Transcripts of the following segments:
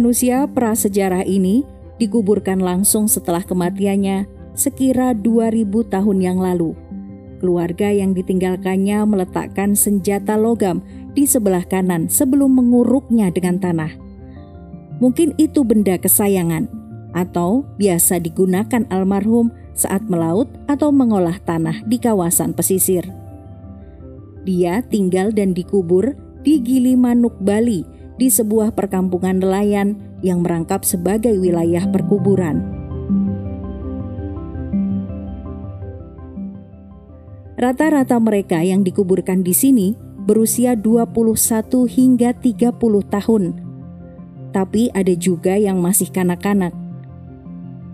Manusia prasejarah ini dikuburkan langsung setelah kematiannya sekira 2000 tahun yang lalu. Keluarga yang ditinggalkannya meletakkan senjata logam di sebelah kanan sebelum menguruknya dengan tanah. Mungkin itu benda kesayangan atau biasa digunakan almarhum saat melaut atau mengolah tanah di kawasan pesisir. Dia tinggal dan dikubur di Gilimanuk, Bali di sebuah perkampungan nelayan yang merangkap sebagai wilayah perkuburan. Rata-rata mereka yang dikuburkan di sini berusia 21 hingga 30 tahun. Tapi ada juga yang masih kanak-kanak.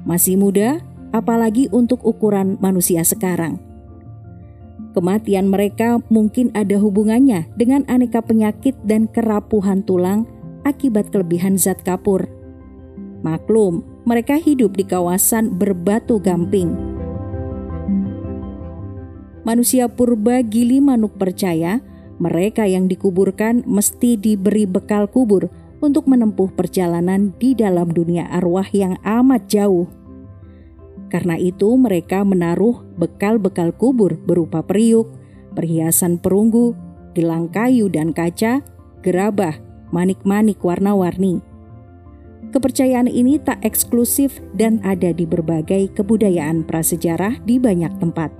Masih muda, apalagi untuk ukuran manusia sekarang. Kematian mereka mungkin ada hubungannya dengan aneka penyakit dan kerapuhan tulang akibat kelebihan zat kapur. Maklum, mereka hidup di kawasan berbatu gamping. Manusia purba Gili Manuk percaya mereka yang dikuburkan mesti diberi bekal kubur untuk menempuh perjalanan di dalam dunia arwah yang amat jauh. Karena itu mereka menaruh bekal-bekal kubur berupa periuk, perhiasan perunggu, gelang kayu dan kaca, gerabah, manik-manik warna-warni. Kepercayaan ini tak eksklusif dan ada di berbagai kebudayaan prasejarah di banyak tempat.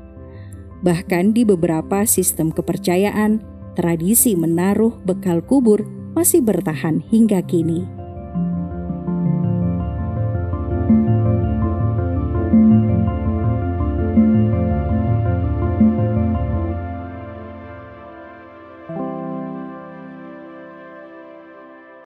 Bahkan di beberapa sistem kepercayaan, tradisi menaruh bekal kubur masih bertahan hingga kini.